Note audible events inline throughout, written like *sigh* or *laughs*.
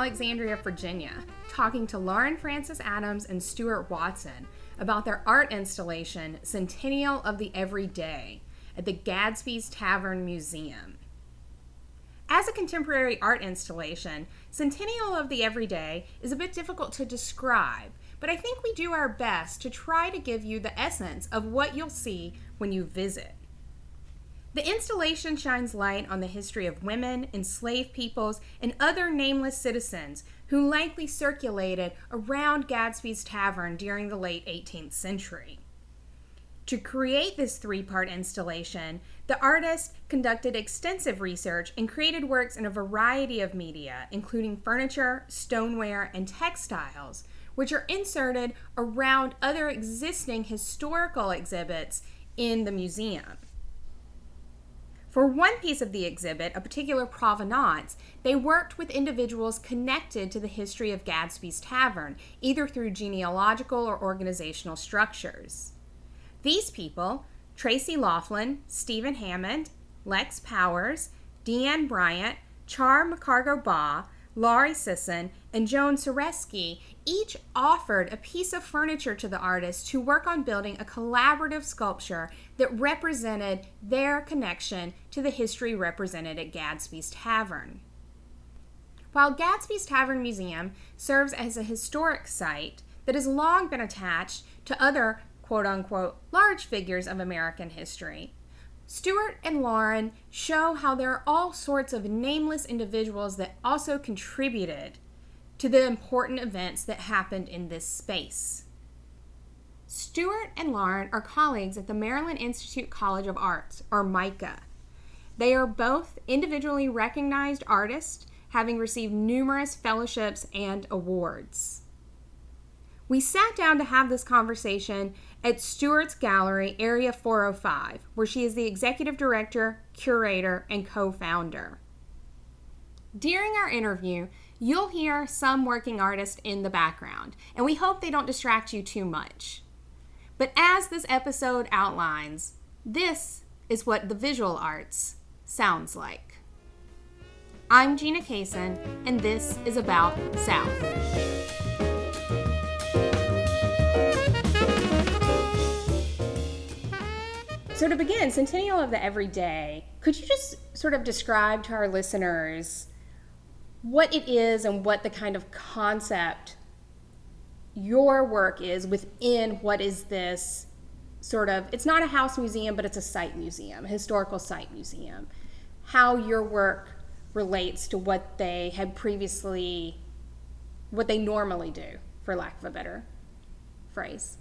Alexandria, Virginia, talking to Lauren Frances Adams and Stewart Watson about their art installation, Centennial of the Everyday, at the Gadsby's Tavern Museum. As a contemporary art installation, Centennial of the Everyday is a bit difficult to describe, but I think we do our best to try to give you the essence of what you'll see when you visit. The installation shines light on the history of women, enslaved peoples, and other nameless citizens who likely circulated around Gadsby's Tavern during the late 18th century. To create this three part installation, the artist conducted extensive research and created works in a variety of media, including furniture, stoneware, and textiles, which are inserted around other existing historical exhibits in the museum. For one piece of the exhibit, a particular provenance, they worked with individuals connected to the history of Gadsby's Tavern, either through genealogical or organizational structures. These people, Tracy Laughlin, Stephen Hammond, Lex Powers, Deanne Bryant, Char McCargo Baugh, Laurie Sisson, and Joan Soreski each offered a piece of furniture to the artist to work on building a collaborative sculpture that represented their connection to the history represented at Gadsby's Tavern. While Gadsby's Tavern Museum serves as a historic site that has long been attached to other quote unquote large figures of American history, Stewart and Lauren show how there are all sorts of nameless individuals that also contributed to the important events that happened in this space. Stewart and Lauren are colleagues at the Maryland Institute College of Arts, or MICA. They are both individually recognized artists, having received numerous fellowships and awards. We sat down to have this conversation at Stewart's Gallery, Area 405, where she is the executive director, curator, and co founder. During our interview, you'll hear some working artists in the background, and we hope they don't distract you too much. But as this episode outlines, this is what the visual arts sounds like. I'm Gina Caison, and this is About South. So, to begin, Centennial of the Everyday, could you just sort of describe to our listeners what it is and what the kind of concept your work is within what is this sort of it's not a house museum but it's a site museum a historical site museum. How your work relates to what they had previously what they normally do for lack of a better phrase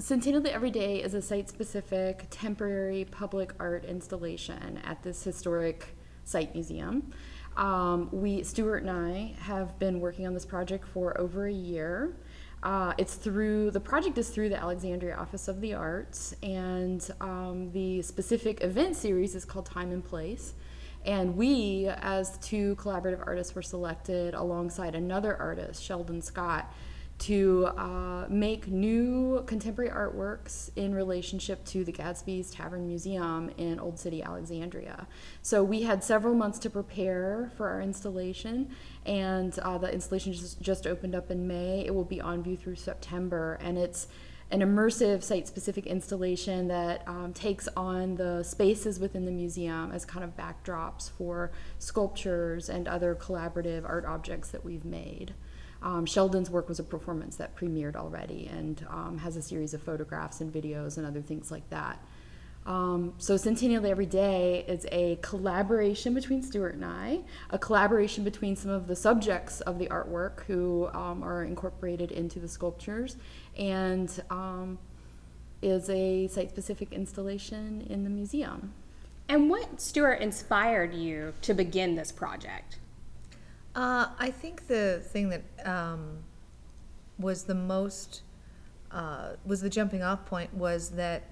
Centennial the Everyday is a site specific temporary public art installation at this historic site museum. Um, we, Stewart and I, have been working on this project for over a year. Uh, it's through the project is through the Alexandria Office of the Arts, and um, the specific event series is called Time and Place. And we, as two collaborative artists, were selected alongside another artist, Sheldon Scott, to uh, make new contemporary artworks in relationship to the Gadsby's Tavern Museum in Old City, Alexandria. So we had several months to prepare for our installation, and uh, the installation just, just opened up in May. It will be on view through September, and it's an immersive site specific installation that um, takes on the spaces within the museum as kind of backdrops for sculptures and other collaborative art objects that we've made. Um, Sheldon's work was a performance that premiered already and um, has a series of photographs and videos and other things like that. Um, so Centennial Every Day is a collaboration between Stewart and I, a collaboration between some of the subjects of the artwork who um, are incorporated into the sculptures, and um, is a site-specific installation in the museum. And what, Stewart, inspired you to begin this project? Uh, I think the thing that um, was the most uh, was the jumping off point was that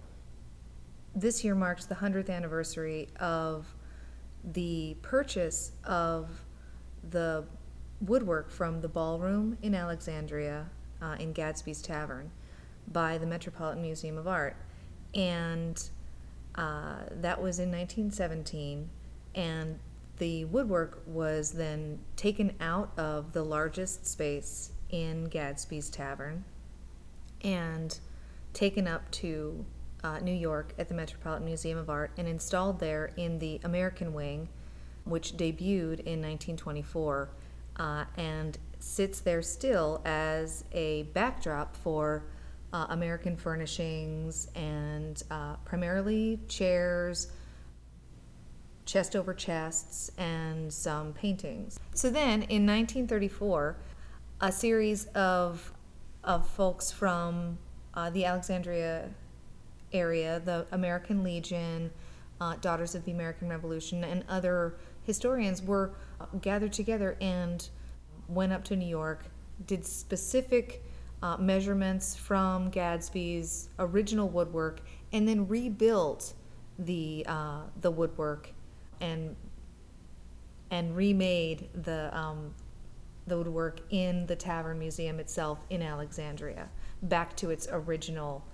this year marks the hundredth anniversary of the purchase of the woodwork from the ballroom in Alexandria uh, in Gadsby's Tavern by the Metropolitan Museum of Art, and uh, that was in 1917, and the woodwork was then taken out of the largest space in Gadsby's Tavern and taken up to uh, New York at the Metropolitan Museum of Art and installed there in the American Wing, which debuted in 1924 uh, and sits there still as a backdrop for uh, American furnishings and uh, primarily chairs, chest over chests, and some paintings. So then in 1934, a series of, of folks from uh, the Alexandria area, the American Legion, uh, Daughters of the American Revolution, and other historians were gathered together and went up to New York, did specific uh, measurements from Gadsby's original woodwork, and then rebuilt the uh, the woodwork and and remade the um, the woodwork in the Tavern Museum itself in Alexandria back to its original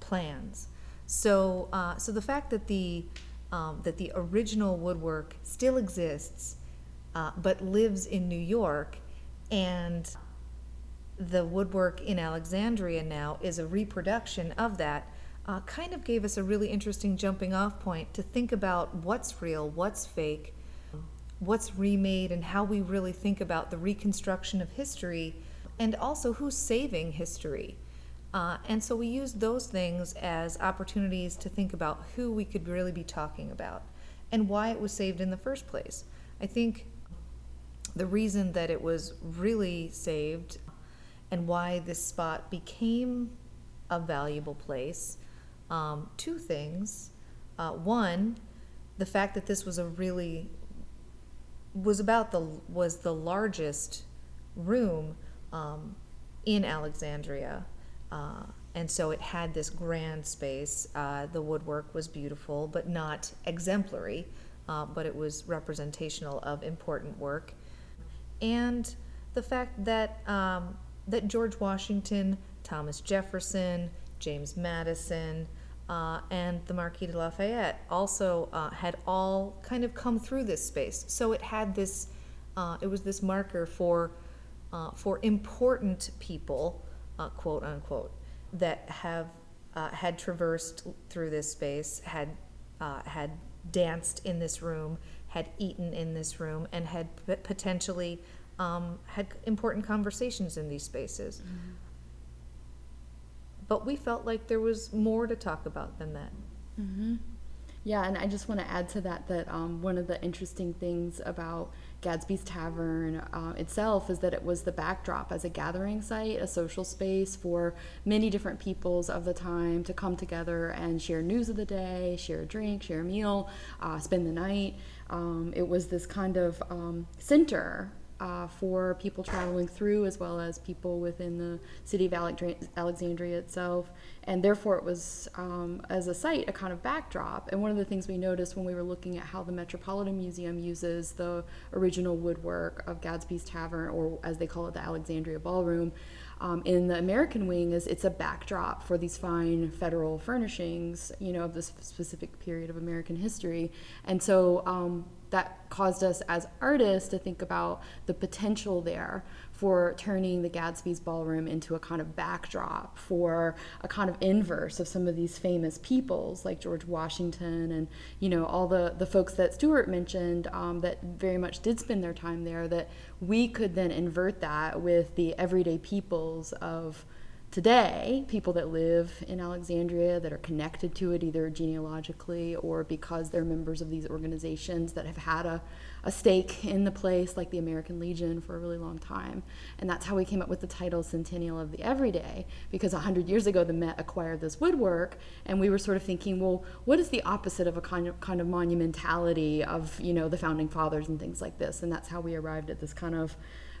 plans. So, uh, so the fact that the um, that the original woodwork still exists, uh, but lives in New York, and the woodwork in Alexandria now is a reproduction of that. Uh, kind of gave us a really interesting jumping off point to think about what's real, what's fake, what's remade, and how we really think about the reconstruction of history, and also who's saving history. Uh, and so we used those things as opportunities to think about who we could really be talking about and why it was saved in the first place. I think the reason that it was really saved and why this spot became a valuable place um, two things. Uh, one, the fact that this was a really was about the was the largest room um, in Alexandria uh, and so it had this grand space. Uh, the woodwork was beautiful, but not exemplary, uh, but it was representational of important work. And the fact that, um, that George Washington, Thomas Jefferson, James Madison, uh, and the Marquis de Lafayette also uh, had all kind of come through this space. So it had this, uh, it was this marker for, for important people uh, quote unquote, that have uh, had traversed through this space, had uh, had danced in this room, had eaten in this room, and had potentially um, had important conversations in these spaces. Mm-hmm. But we felt like there was more to talk about than that. Mm-hmm. Yeah, and I just want to add to that that um, one of the interesting things about Gadsby's Tavern uh, itself is that it was the backdrop as a gathering site, a social space for many different peoples of the time to come together and share news of the day, share a drink, share a meal, uh, spend the night. Um, it was this kind of um, center uh, for people traveling through as well as people within the city of Alexandria itself. And therefore, it was, um, as a site, a kind of backdrop. And one of the things we noticed when we were looking at how the Metropolitan Museum uses the original woodwork of Gadsby's Tavern, or as they call it, the Alexandria Ballroom, um, in the American wing is it's a backdrop for these fine federal furnishings, you know, of this specific period of American history. And so um, that caused us as artists to think about the potential there for turning the Gadsby's ballroom into a kind of backdrop for a kind of inverse of some of these famous peoples like George Washington and you know all the the folks that Stewart mentioned um, that very much did spend their time there that we could then invert that with the everyday peoples of today, people that live in Alexandria that are connected to it either genealogically or because they're members of these organizations that have had a, a stake in the place, like the American Legion, for a really long time. And that's how we came up with the title Centennial of the Everyday, because 100 years ago the Met acquired this woodwork, and we were sort of thinking, well, what is the opposite of a kind of, kind of monumentality of, you know, the Founding Fathers and things like this? And that's how we arrived at this kind of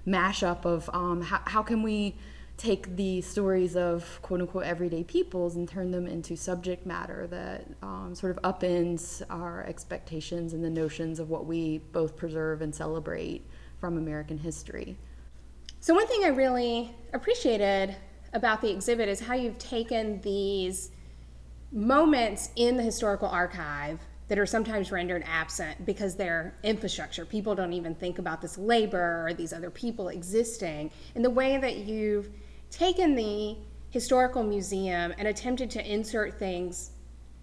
mashup of um, how, how can we take the stories of quote unquote everyday peoples and turn them into subject matter that um, sort of upends our expectations and the notions of what we both preserve and celebrate from American history. So, one thing I really appreciated about the exhibit is how you've taken these moments in the historical archive that are sometimes rendered absent because they're infrastructure. People don't even think about this labor or these other people existing. And the way that you've taken the historical museum and attempted to insert things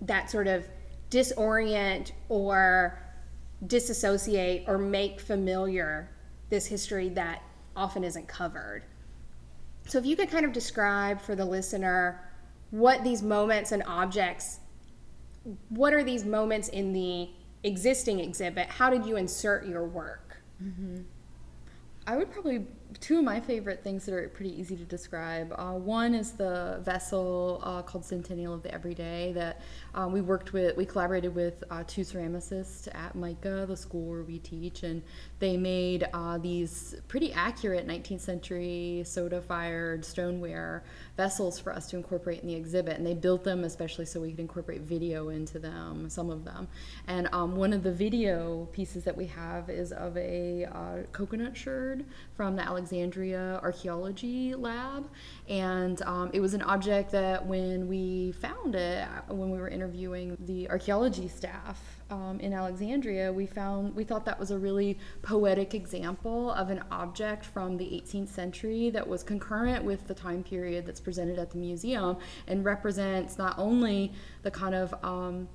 that sort of disorient or disassociate or make familiar this history that often isn't covered. So, if you could kind of describe for the listener what these moments and objects, what are these moments in the existing exhibit? How did you insert your work? Mm-hmm. I would probably two of my favorite things that are pretty easy to describe. Uh, one is the vessel uh, called Centennial of the Everyday that um, we worked with. We collaborated with uh, two ceramicists at MICA, the school where we teach, and they made uh, these pretty accurate 19th century soda-fired stoneware vessels for us to incorporate in the exhibit. And they built them especially so we could incorporate video into them, some of them. And um, one of the video pieces that we have is of a uh, coconut sherd from the Alexandria Archaeology Lab. And um, it was an object that when we found it, when we were interviewing the archaeology staff um, in Alexandria, we found we thought that was a really poetic example of an object from the 18th century that was concurrent with the time period that's presented at the museum and represents not only the kind of um,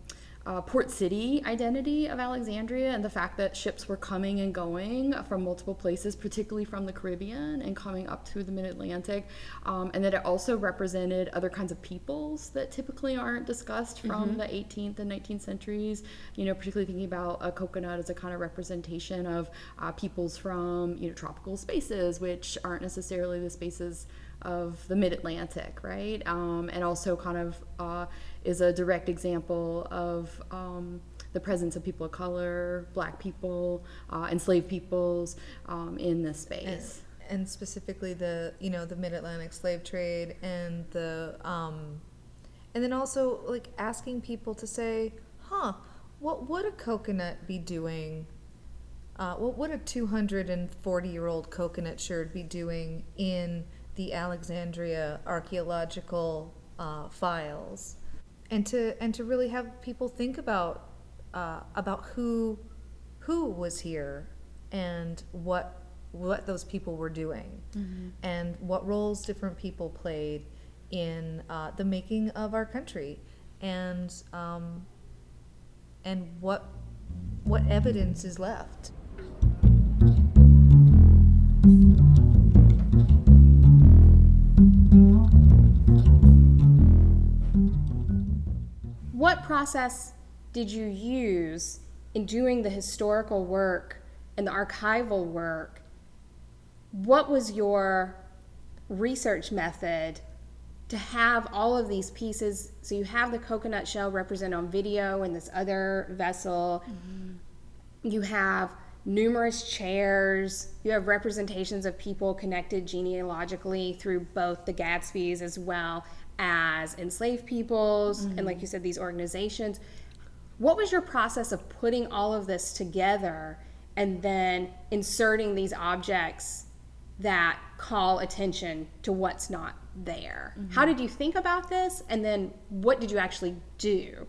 uh, port city identity of Alexandria and the fact that ships were coming and going from multiple places, particularly from the Caribbean and coming up to the mid Atlantic, um, and that it also represented other kinds of peoples that typically aren't discussed from mm-hmm. the 18th and 19th centuries. You know, particularly thinking about a coconut as a kind of representation of uh, peoples from you know tropical spaces, which aren't necessarily the spaces of the mid Atlantic, right? Um, and also kind of uh, is a direct example of um, the presence of people of color, black people, uh, enslaved peoples um, in this space. And, and, specifically the you know the mid Atlantic slave trade and the um, and then also like asking people to say, huh, what would a coconut be doing? Uh, what would a 240 year old coconut sherd be doing in the Alexandria archaeological uh, files, and to and to really have people think about uh, about who who was here and what what those people were doing mm-hmm. and what roles different people played in uh, the making of our country and um, and what what evidence is left. What process did you use in doing the historical work and the archival work? What was your research method to have all of these pieces? So you have the coconut shell represented on video in this other vessel. Mm-hmm. You have numerous chairs. You have representations of people connected genealogically through both the Gadsby's as well as enslaved peoples mm-hmm. and like you said these organizations what was your process of putting all of this together and then inserting these objects that call attention to what's not there mm-hmm. how did you think about this and then what did you actually do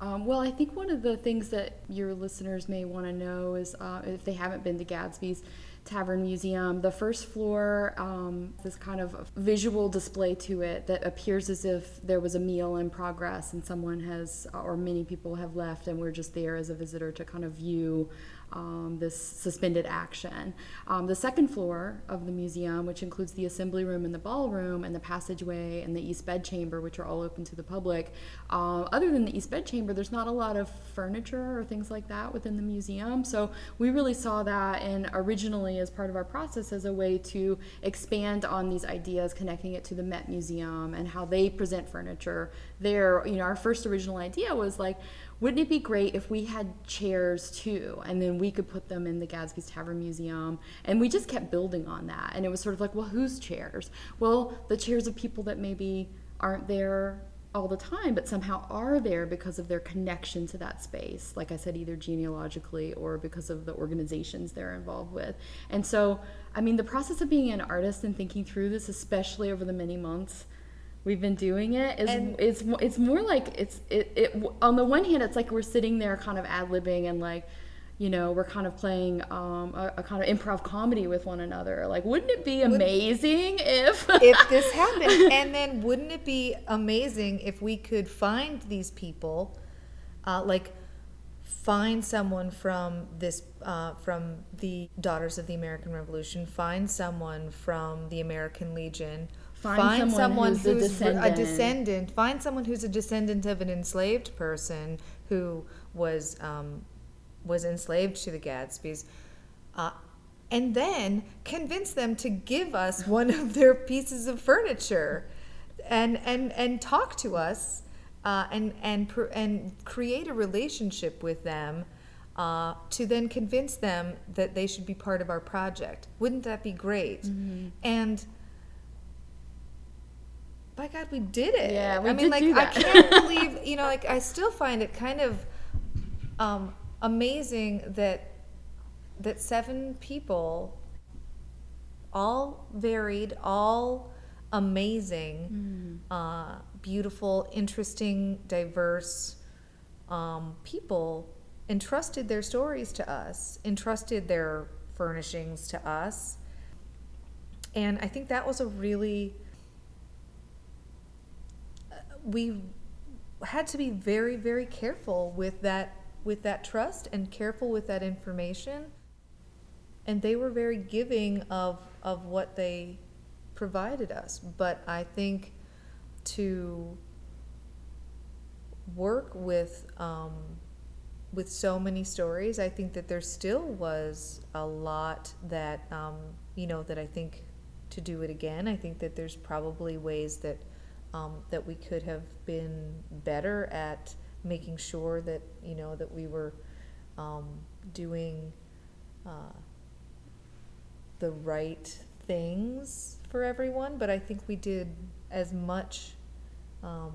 um, well, I think one of the things that your listeners may want to know is uh, if they haven't been to Gadsby's, Tavern Museum. The first floor, um, this kind of visual display to it that appears as if there was a meal in progress and someone has, or many people have left, and we're just there as a visitor to kind of view um, this suspended action. Um, the second floor of the museum, which includes the assembly room and the ballroom and the passageway and the east bed chamber, which are all open to the public, uh, other than the east bed chamber, there's not a lot of furniture or things like that within the museum. So we really saw that, and originally as part of our process, as a way to expand on these ideas, connecting it to the Met Museum and how they present furniture there. You know, our first original idea was like, wouldn't it be great if we had chairs too and then we could put them in the gadsby's tavern museum? And we just kept building on that and it was sort of like well whose chairs? Well the chairs of people that maybe aren't there all the time but somehow are there because of their connection to that space like i said either genealogically or because of the organizations they're involved with. And so i mean the process of being an artist and thinking through this especially over the many months we've been doing it is And- it's it's more like it's it, it on the one hand it's like we're sitting there kind of ad libbing and like you know we're kind of playing um, a, a kind of improv comedy with one another like wouldn't it be amazing if *laughs* if this happened. And then wouldn't it be amazing if we could find these people, uh, like find someone from this, uh, from the Daughters of the American Revolution, find someone from the American Legion. Find someone who's a descendant. descendant. Find someone who's a descendant of an enslaved person who was um, was enslaved to the Gadsbys. Uh, and then convince them to give us *laughs* one of their pieces of furniture and and and talk to us uh, and and and create a relationship with them uh, to then convince them that they should be part of our project wouldn't that be great and by god we did it. Yeah, we i mean did like do i can't *laughs* believe you know like i still find it kind of um, amazing that that seven people all varied all amazing uh, beautiful interesting diverse um, people entrusted their stories to us entrusted their furnishings to us. And i think that was a really we had to be very very careful with that with that trust and careful with that information. And they were very giving of of what they provided us. But i think to work with um, with so many stories i think that there still was a lot that um, you know that i think to do it again. I think that there's probably ways that um, that we could have been better at making sure that you know that we were um, doing uh, the right things for everyone. But i think we did as much um,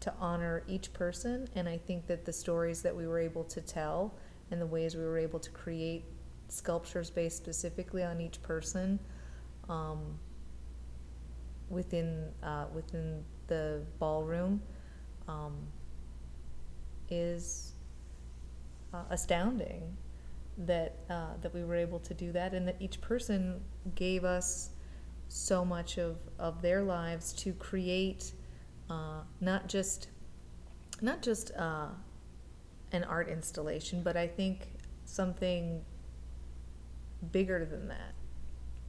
to honor each person. And i think that the stories that we were able to tell and the ways we were able to create sculptures based specifically on each person um, within uh, within the ballroom um, is uh, astounding that uh, that we were able to do that and that each person gave us so much of, of their lives to create uh, not just not just uh, an art installation but I think something bigger than that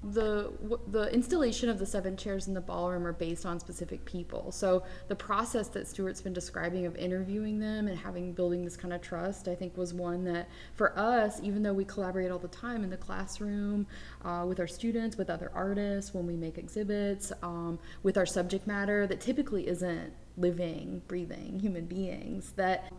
the the installation of the seven chairs in the ballroom are based on specific people. So the process that Stewart's been describing of interviewing them and having building this kind of trust, I think, was one that for us, even though we collaborate all the time in the classroom uh, with our students, with other artists, when we make exhibits, um, with our subject matter that typically isn't living, breathing human beings, that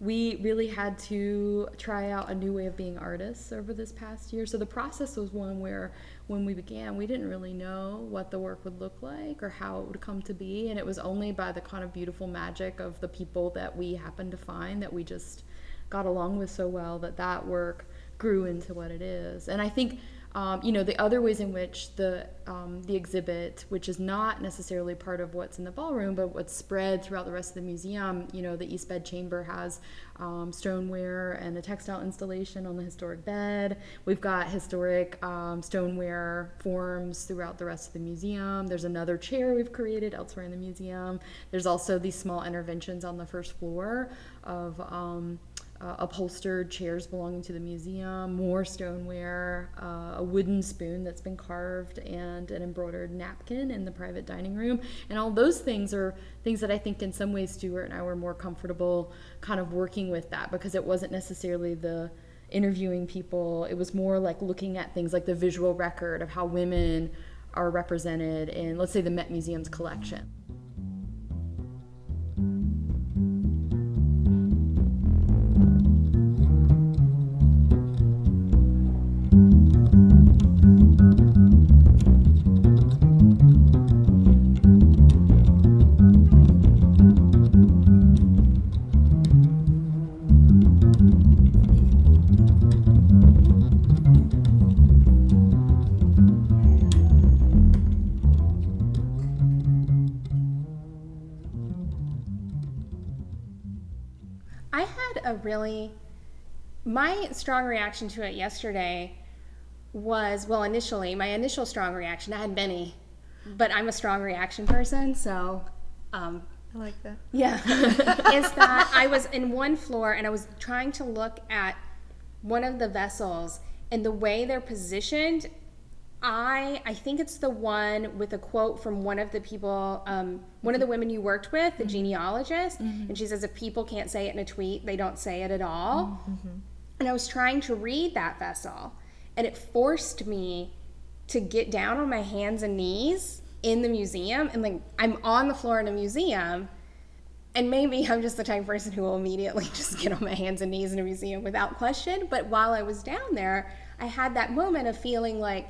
we really had to try out a new way of being artists over this past year. So the process was one where when we began, we didn't really know what the work would look like or how it would come to be. And it was only by the kind of beautiful magic of the people that we happened to find that we just got along with so well that that work grew into what it is. And I think um, you know the other ways in which the um, the exhibit, which is not necessarily part of what's in the ballroom, but what's spread throughout the rest of the museum. You know, the East Bed Chamber has um, stoneware and a textile installation on the historic bed. We've got historic um, stoneware forms throughout the rest of the museum. There's another chair we've created elsewhere in the museum. There's also these small interventions on the first floor of um, uh, upholstered chairs belonging to the museum, more stoneware, uh, a wooden spoon that's been carved, and an embroidered napkin in the private dining room. And all those things are things that I think, in some ways, Stewart and I were more comfortable kind of working with that because it wasn't necessarily the interviewing people, it was more like looking at things like the visual record of how women are represented in, let's say, the Met Museum's collection. I had a really my strong reaction to it yesterday was well initially my initial strong reaction I had many but I'm a strong reaction person so um, I like that. yeah *laughs* is that I was in one floor and I was trying to look at one of the vessels and the way they're positioned I I think it's the one with a quote from one of the people, um, one of the women you worked with, the mm-hmm. genealogist, mm-hmm. and she says if people can't say it in a tweet, they don't say it at all. Mm-hmm. And I was trying to read that vessel, and it forced me to get down on my hands and knees in the museum, and like I'm on the floor in a museum. And maybe I'm just the type of person who will immediately *laughs* just get on my hands and knees in a museum without question. But while I was down there, I had that moment of feeling like,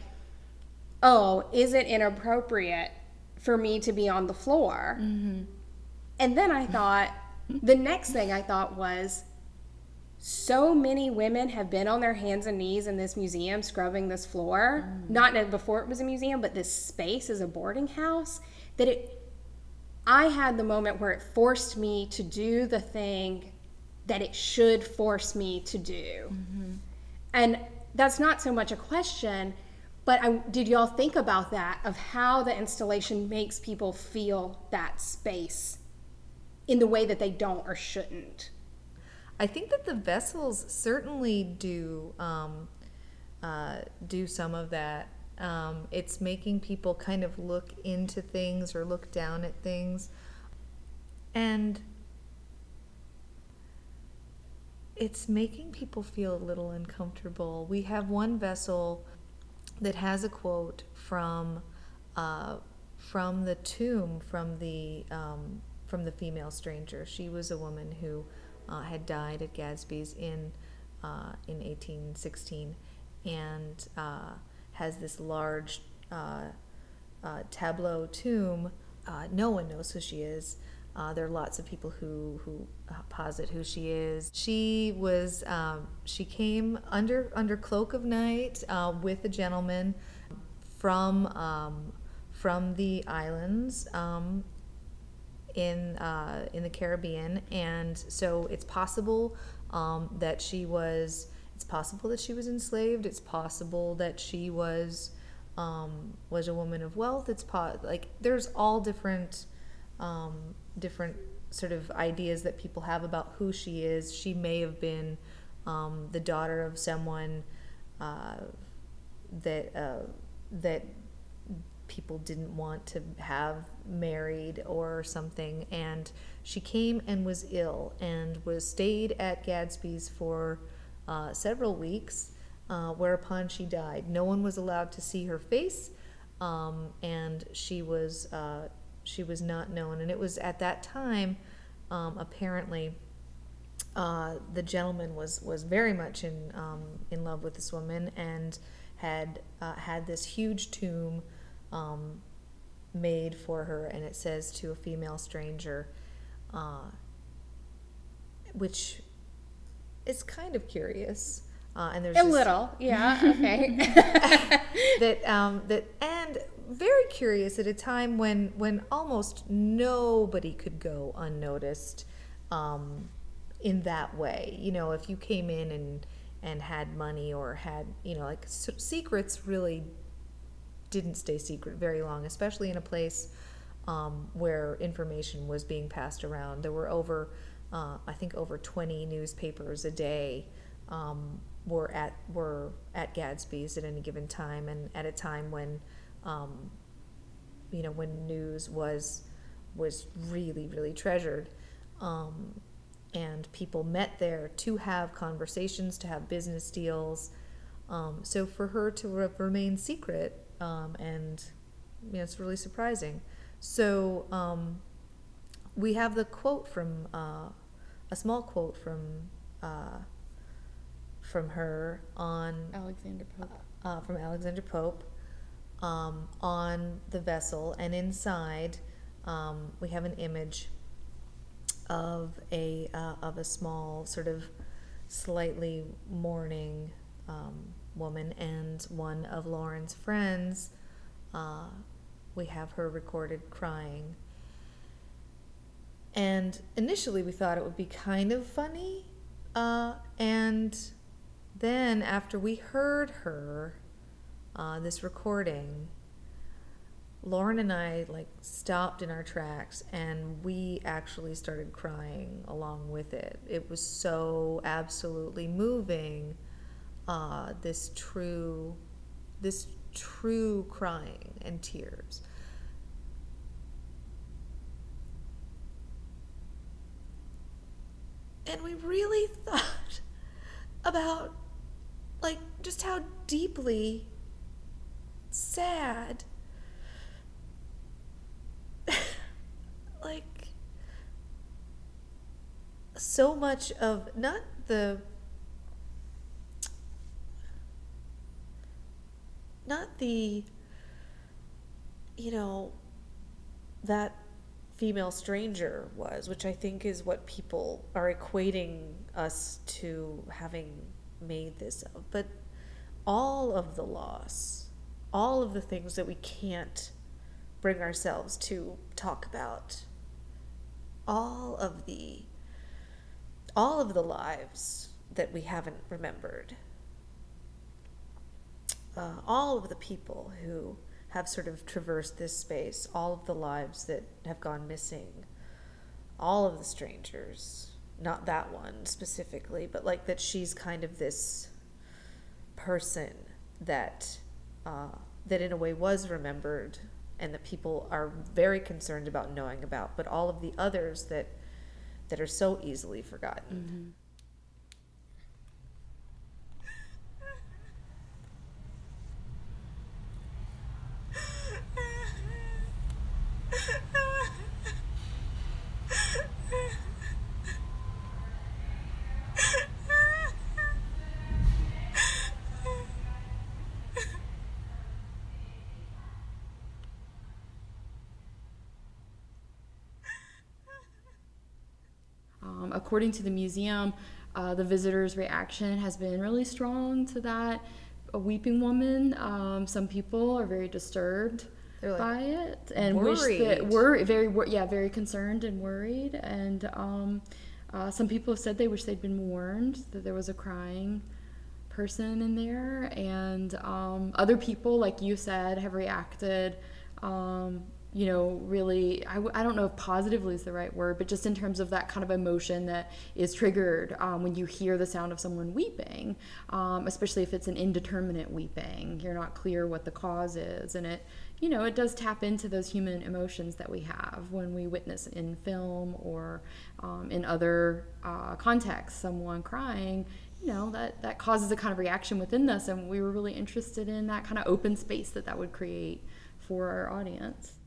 oh, is it inappropriate for me to be on the floor? Mm-hmm. And then I thought, the next thing I thought was, so many women have been on their hands and knees in this museum scrubbing this floor, mm. not before it was a museum, but this space is a boarding house, that it, I had the moment where it forced me to do the thing that it should force me to do. Mm-hmm. And that's not so much a question, but I, did y'all think about that of how the installation makes people feel that space in the way that they don't or shouldn't? I think that the vessels certainly do um, uh, do some of that. Um, it's making people kind of look into things or look down at things, and it's making people feel a little uncomfortable. We have one vessel that has a quote from uh, from the tomb from the um, from the female stranger. She was a woman who uh, had died at Gadsby's in uh, in 1816, and uh, has this large uh, uh, tableau tomb. No one knows who she is. Uh, there are lots of people who who uh, posit who she is. She was um, she came under under cloak of night uh, with a gentleman from um, from the islands um, in uh, in the Caribbean, and so it's possible um, that she was. It's possible that she was enslaved. It's possible that she was um, was a woman of wealth. It's po- like there's all different um, different sort of ideas that people have about who she is. She may have been um, the daughter of someone uh, that uh, that people didn't want to have married or something and she came and was ill and was stayed at gadsby's for uh, several weeks uh, whereupon she died no one was allowed to see her face um, and she was uh, she was not known and it was at that time um, apparently uh, the gentleman was was very much in um, in love with this woman and had uh, had this huge tomb um, made for her, and it says to a female stranger, uh, which is kind of curious. Uh, and there's A this- little, yeah, *laughs* okay. *laughs* that um, that and very curious at a time when when almost nobody could go unnoticed um, in that way. You know, if you came in and and had money or had you know like s- secrets really didn't stay secret very long, especially in a place um, where information was being passed around. There were over, uh, I think, over 20 newspapers a day um, were at were at Gadsby's at any given time, and at a time when, um, you know, when news was was really really treasured. Um, and people met there to have conversations, to have business deals. Um, so for her to re- remain secret, um, and you know, it's really surprising. So um, we have the quote from uh, a small quote from uh, from her on Alexander Pope. uh, from Alexander Pope um, on the vessel, and inside um, we have an image of a uh, of a small sort of slightly mourning um, woman and one of Lauren's friends. Uh, we have her recorded crying. And initially, we thought it would be kind of funny. Uh, and then, after we heard her, uh, this recording, Lauren and I like stopped in our tracks and we actually started crying along with it. It was so absolutely moving. Uh, this true, this true crying and tears. And we really *laughs* thought about like just how deeply sad. *laughs* Like so much of not the not the you know that female stranger was which i think is what people are equating us to having made this of. But all of the loss all of the things that we can't bring ourselves to talk about. All of the all of the lives that we haven't remembered. Uh, all of the people who have sort of traversed this space all of the lives that have gone missing all of the strangers not that one specifically but like that she's kind of this person that uh, that in a way was remembered and that people are very concerned about knowing about, but all of the others that that are so easily forgotten. Um, according to the museum, uh, the visitors' reaction has been really strong to that. A weeping woman. Um, some people are very disturbed like, by it and wish that were very wor- yeah very concerned and worried. And um, uh, some people have said they wish they'd been warned that there was a crying person in there. And um, other people, like you said, have reacted. You know, really, I, w- I don't know if positively is the right word, but just in terms of that kind of emotion that is triggered um, when you hear the sound of someone weeping, um, especially if it's an indeterminate weeping. You're not clear what the cause is. And it, you know, it does tap into those human emotions that we have when we witness in film or um, in other uh, contexts someone crying. You know that that causes a kind of reaction within us, and we were really interested in that kind of open space that that would create for our audience.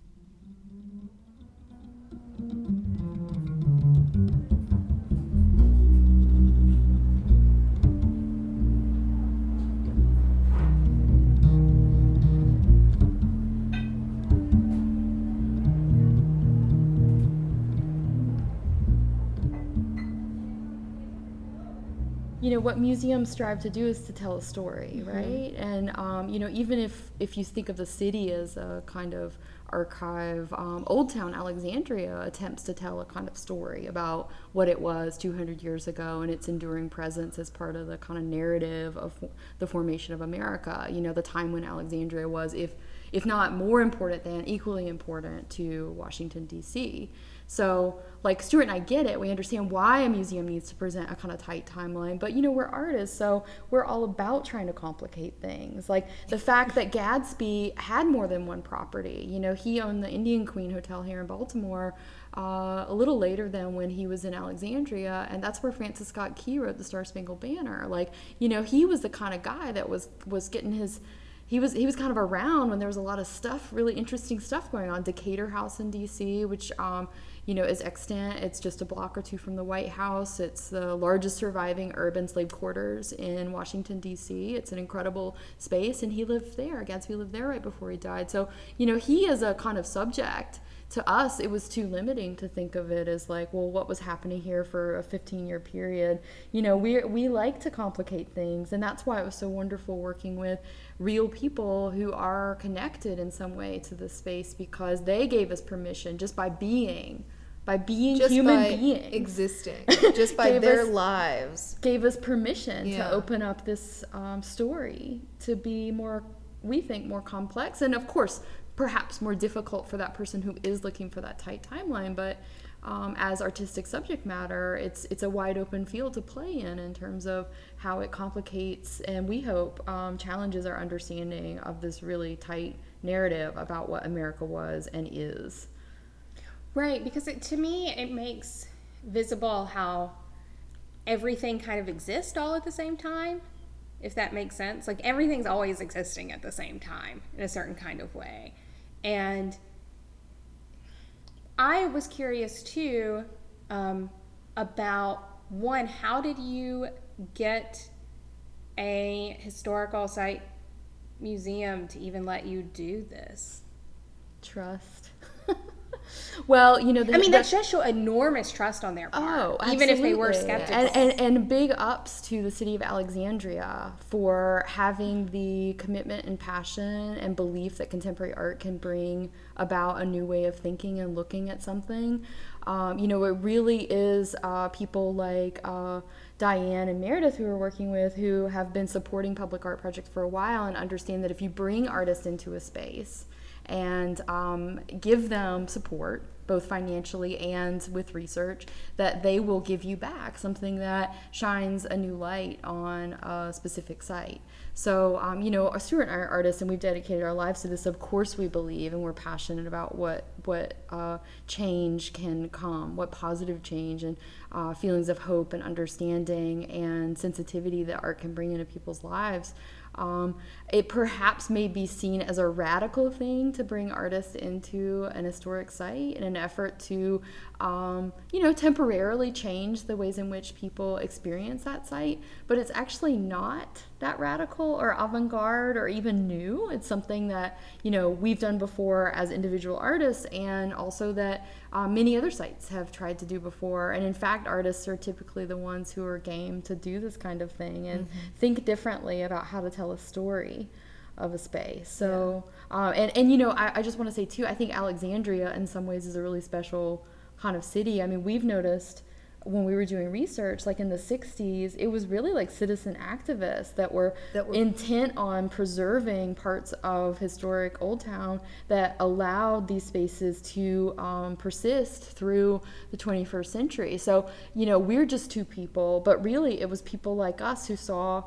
You know what museums strive to do is to tell a story right? And um, you know even if if you think of the city as a kind of archive um, old town alexandria attempts to tell a kind of story about what it was 200 years ago and its enduring presence as part of the kind of narrative of the formation of america. You know the time when alexandria was if if not more important than equally important to washington d.c so, like Stewart and I get it. We understand why a museum needs to present a kind of tight timeline, but you know, we're artists, so we're all about trying to complicate things. Like the fact that Gadsby had more than one property. You know, he owned the Indian Queen Hotel here in Baltimore uh, a little later than when he was in Alexandria, and that's where Francis Scott Key wrote the Star Spangled Banner. Like, you know, he was the kind of guy that was was getting his he was he was kind of around when there was a lot of stuff, really interesting stuff going on. Decatur House in D.C., which um, you know is extant. It's just a block or two from the White House. It's the largest surviving urban slave quarters in Washington D.C. It's an incredible space, and he lived there. Gadsby lived there right before he died. So you know he is a kind of subject to us it was too limiting to think of it as like well what was happening here for a 15 year period you know we we like to complicate things and that's why it was so wonderful working with real people who are connected in some way to this space because they gave us permission just by being by being just human by beings existing, *laughs* just by their us- lives. gave us permission Yeah. to open up this um, story to be more, we think, more complex, and of course, perhaps more difficult for that person who is looking for that tight timeline. But um, as artistic subject matter, it's it's a wide open field to play in in terms of how it complicates and we hope um, challenges our understanding of this really tight narrative about what America was and is. Right, because it, to me, it makes visible how everything kind of exists all at the same time, if that makes sense. Like everything's always existing at the same time in a certain kind of way. And I was curious too um, about one, how did you get a historical site museum to even let you do this? Trust. *laughs* well, you know, the, I mean, that- that should show enormous trust on their part, Oh, even if they were skeptical. And, and, and big ups to the city of Alexandria for having the commitment and passion and belief that contemporary art can bring about a new way of thinking and looking at something. Um, you know, it really is uh, people like uh, Diane and Meredith who we're working with who have been supporting public art projects for a while and understand that if you bring artists into a space, and um, give them support both financially and with research that they will give you back something that shines a new light on a specific site. So um, you know Stewart and I are artists and we've dedicated our lives to this. Of course we believe and we're passionate about what what uh, change can come what positive change and uh, feelings of hope and understanding and sensitivity that art can bring into people's lives. Um, it perhaps may be seen as a radical thing to bring artists into an historic site in an effort to, um, you know, temporarily change the ways in which people experience that site. But it's actually not that radical or avant garde or even new. It's something that, you know, we've done before as individual artists and also that uh, many other sites have tried to do before. And in fact, artists are typically the ones who are game to do this kind of thing and think differently about how to tell a story of a space. So, uh, and, and you know, I, I just want to say too, I think Alexandria in some ways is a really special kind of city. I mean, we've noticed when we were doing research, like in the 60s, it was really like citizen activists that were, That were- intent on preserving parts of historic Old Town that allowed these spaces to um, persist through the 21st century. So, you know, we're just two people, but really it was people like us who saw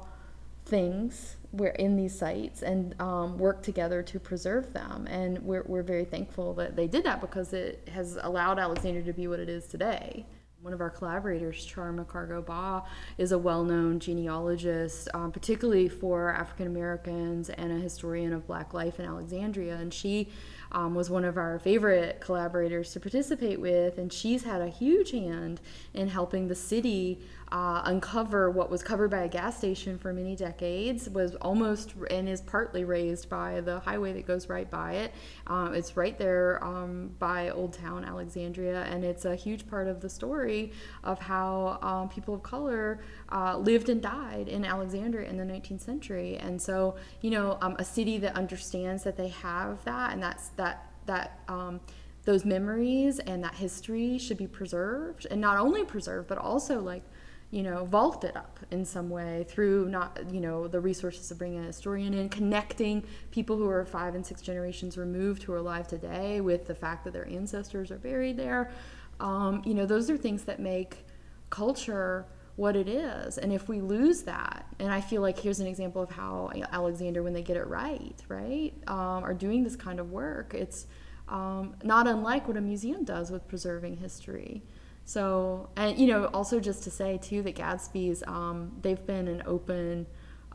things were in these sites and um, worked together to preserve them. And we're, we're very thankful that they did that because it has allowed Alexandria to be what it is today. One of our collaborators, Char McCargo Bah, is a well known genealogist, um, particularly for African Americans and a historian of Black life in Alexandria. And she um, was one of our favorite collaborators to participate with. And she's had a huge hand in helping the city uh, uncover what was covered by a gas station for many decades, was almost and is partly razed by the highway that goes right by it. Um, it's right there um, by Old Town Alexandria, and it's a huge part of the story of how um, people of color uh, lived and died in Alexandria in the 19th century. And so, you know, um, a city that understands that they have that, and that's that that. Um, those memories and that history should be preserved and not only preserved but also like you know, vaulted up in some way through not, you know, the resources of bringing a historian in, connecting people who are five and six generations removed who are alive today with the fact that their ancestors are buried there. Um, you know, those are things that make culture what it is. And if we lose that, and I feel like here's an example of how Alexander, when they get it right, right, um, are doing this kind of work, it's um, not unlike what a museum does with preserving history. So, and you know, also just to say too that Gadsby's, um, they've been an open,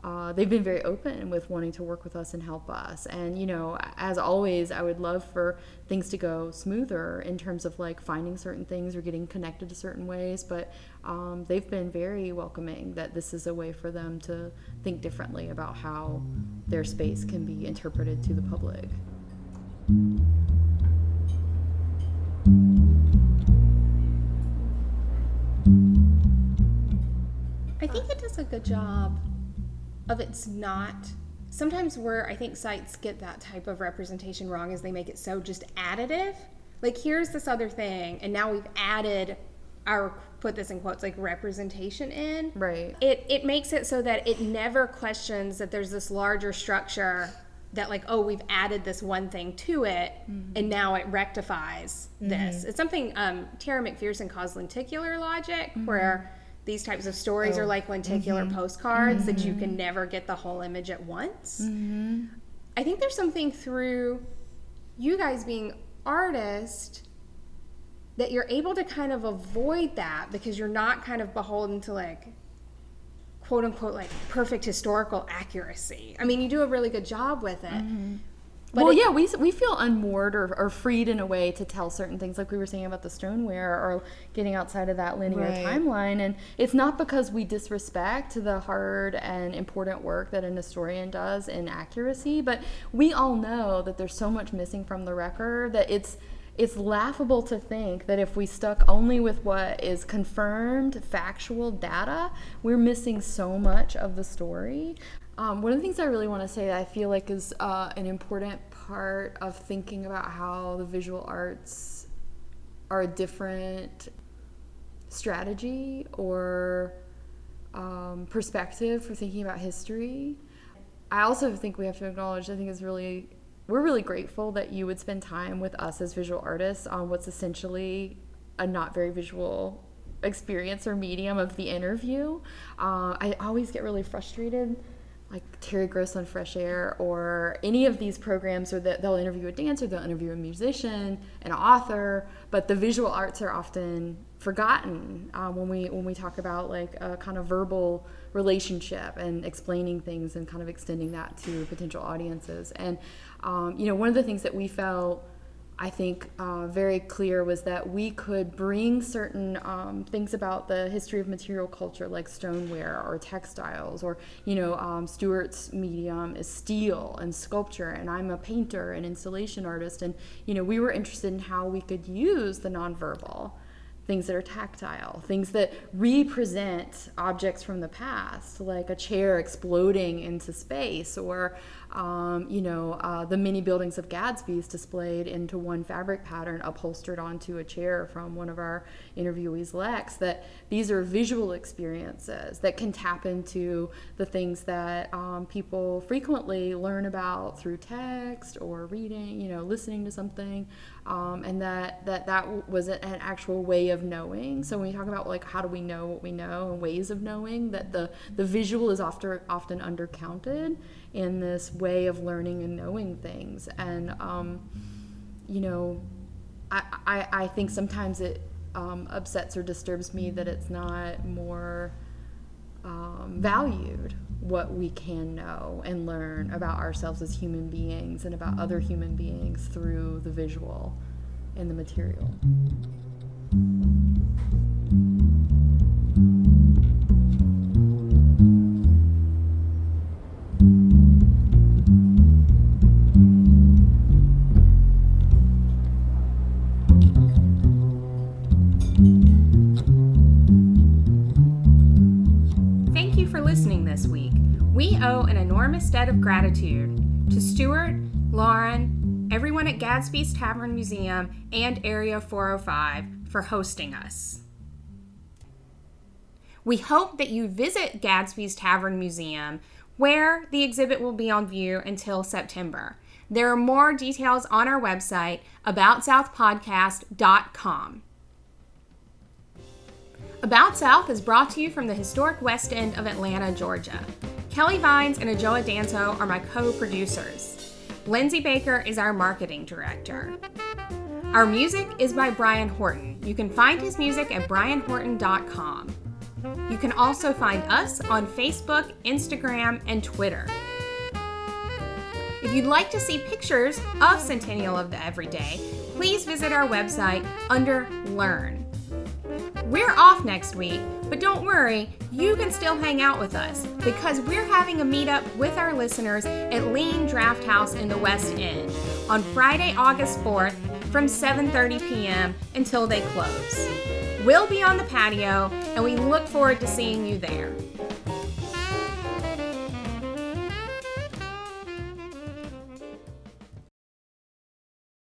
uh, they've been very open with wanting to work with us and help us. And you know, as always, I would love for things to go smoother in terms of like finding certain things or getting connected to certain ways. But um, they've been very welcoming that this is a way for them to think differently about how their space can be interpreted to the public. Think it does a good job of it's not. Sometimes where I think sites get that type of representation wrong is they make it so just additive, like here's this other thing and now we've added our put this in quotes like representation in. Right. it it makes it so that it never questions that there's this larger structure that like oh we've added this one thing to it mm-hmm. and now it rectifies this. Mm-hmm. It's something um, tara mcpherson calls lenticular logic where mm-hmm. These types of stories are oh, like lenticular mm-hmm. postcards that you can mm-hmm. never get the whole image at once. Mm-hmm. I think there's something through you guys being artists that you're able to kind of avoid that because you're not kind of beholden to like quote unquote like perfect historical accuracy. I mean, you do a really good job with it. But well, it- yeah, we, we feel unmoored or, or freed in a way to tell certain things, like we were saying about the stoneware or getting outside of that linear Right. timeline. And it's not because we disrespect the hard and important work that an historian does in accuracy, but we all know that there's so much missing from the record that it's it's laughable to think that if we stuck only with what is confirmed factual data, we're missing so much of the story. Um, one of the things I really want to say that I feel like is uh, an important part of thinking about how the visual arts are a different strategy or um, perspective for thinking about history. I also think we have to acknowledge, I think it's really, we're really grateful that you would spend time with us as visual artists on what's essentially a not very visual experience or medium of the interview. Uh, I always get really frustrated like Terry Gross on Fresh Air or any of these programs, or that they'll interview a dancer, they'll interview a musician, an author, but the visual arts are often forgotten uh, when we when we talk about like a kind of verbal relationship and explaining things and kind of extending that to potential audiences. And um, you know, one of the things that we felt I think uh, very clear was that we could bring certain um, things about the history of material culture, like stoneware or textiles, or you know, um, Stewart's medium is steel and sculpture, and I'm a painter and installation artist, and you know, we were interested in how we could use the nonverbal things that are tactile, things that represent objects from the past, like a chair exploding into space, or um, you know, uh, the many buildings of Gadsby's displayed into one fabric pattern upholstered onto a chair from one of our interviewees, Lex. That these are visual experiences that can tap into the things that um, people frequently learn about through text or reading, you know, listening to something, um, and that that that was an actual way of knowing. So when we talk about like how do we know what we know and ways of knowing, that the the visual is often often undercounted in this way of learning and knowing things. And um, you know, I, I I think sometimes it um, upsets or disturbs me that it's not more um, valued what we can know and learn mm-hmm. about ourselves as human beings and about other human beings through the visual and the material. Enormous debt of gratitude to Stewart, Lauren, everyone at Gadsby's Tavern Museum, and Area 405 for hosting us. We hope that you visit Gadsby's Tavern Museum, where the exhibit will be on view until September. There are more details on our website, aboutsouthpodcast.com. About South is brought to you from the historic West End of Atlanta, Georgia. Kelly Vines and Adjoa Danso are my co producers. Lindsey Baker is our marketing director. Our music is by Brian Horton. You can find his music at brianhorton.com. You can also find us on Facebook, Instagram, and Twitter. If you'd like to see pictures of Centennial of the Everyday, please visit our website under Learn. We're off next week, but don't worry, you can still hang out with us because we're having a meetup with our listeners at Lean Draft House in the West End on Friday, August 4th from 7:30 p.m. until they close. We'll be on the patio and we look forward to seeing you there.